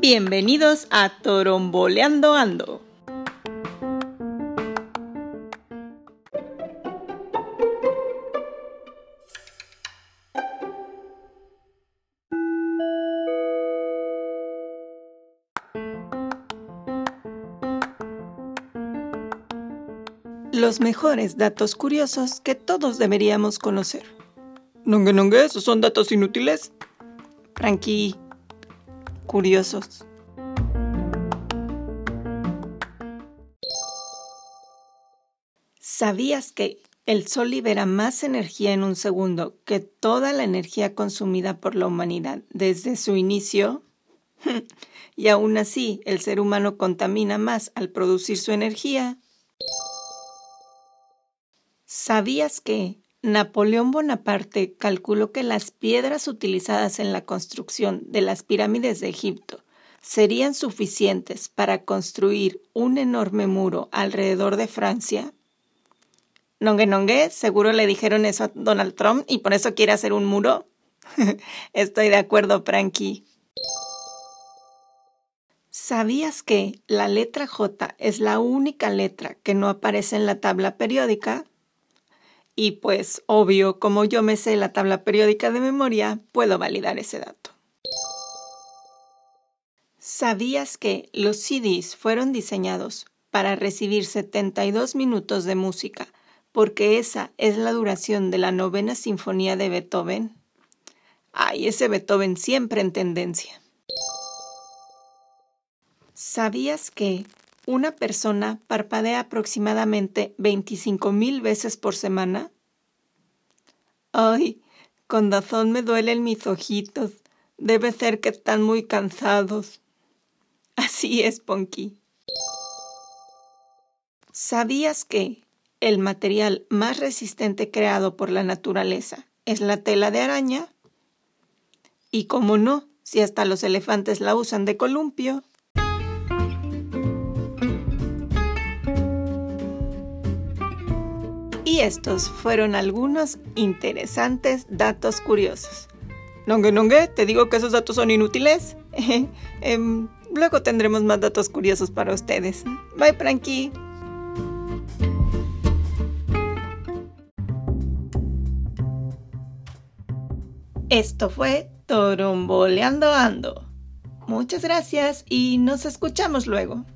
Bienvenidos a Toromboleando Ando. Los mejores datos curiosos que todos deberíamos conocer. Nongue, nongue, esos son datos inútiles. Frankie, curiosos. ¿Sabías que el Sol libera más energía en un segundo que toda la energía consumida por la humanidad desde su inicio? y aún así, el ser humano contamina más al producir su energía. ¿Sabías que Napoleón Bonaparte calculó que las piedras utilizadas en la construcción de las pirámides de Egipto serían suficientes para construir un enorme muro alrededor de Francia? Nongue Nongue, seguro le dijeron eso a Donald Trump y por eso quiere hacer un muro. Estoy de acuerdo, Frankie. ¿Sabías que la letra J es la única letra que no aparece en la tabla periódica? Y pues, obvio, como yo me sé la tabla periódica de memoria, puedo validar ese dato. ¿Sabías que los CDs fueron diseñados para recibir 72 minutos de música porque esa es la duración de la novena sinfonía de Beethoven? Ay, ese Beethoven siempre en tendencia. ¿Sabías que una persona parpadea aproximadamente 25 mil veces por semana? Ay, con razón me duelen mis ojitos. Debe ser que están muy cansados. Así es, Ponky. ¿Sabías que el material más resistente creado por la naturaleza es la tela de araña? Y cómo no, si hasta los elefantes la usan de columpio. Y estos fueron algunos interesantes datos curiosos. Nongue, nongue, te digo que esos datos son inútiles. Em, luego tendremos más datos curiosos para ustedes. Bye, Frankie. Esto fue Toromboleando Ando. Muchas gracias y nos escuchamos luego.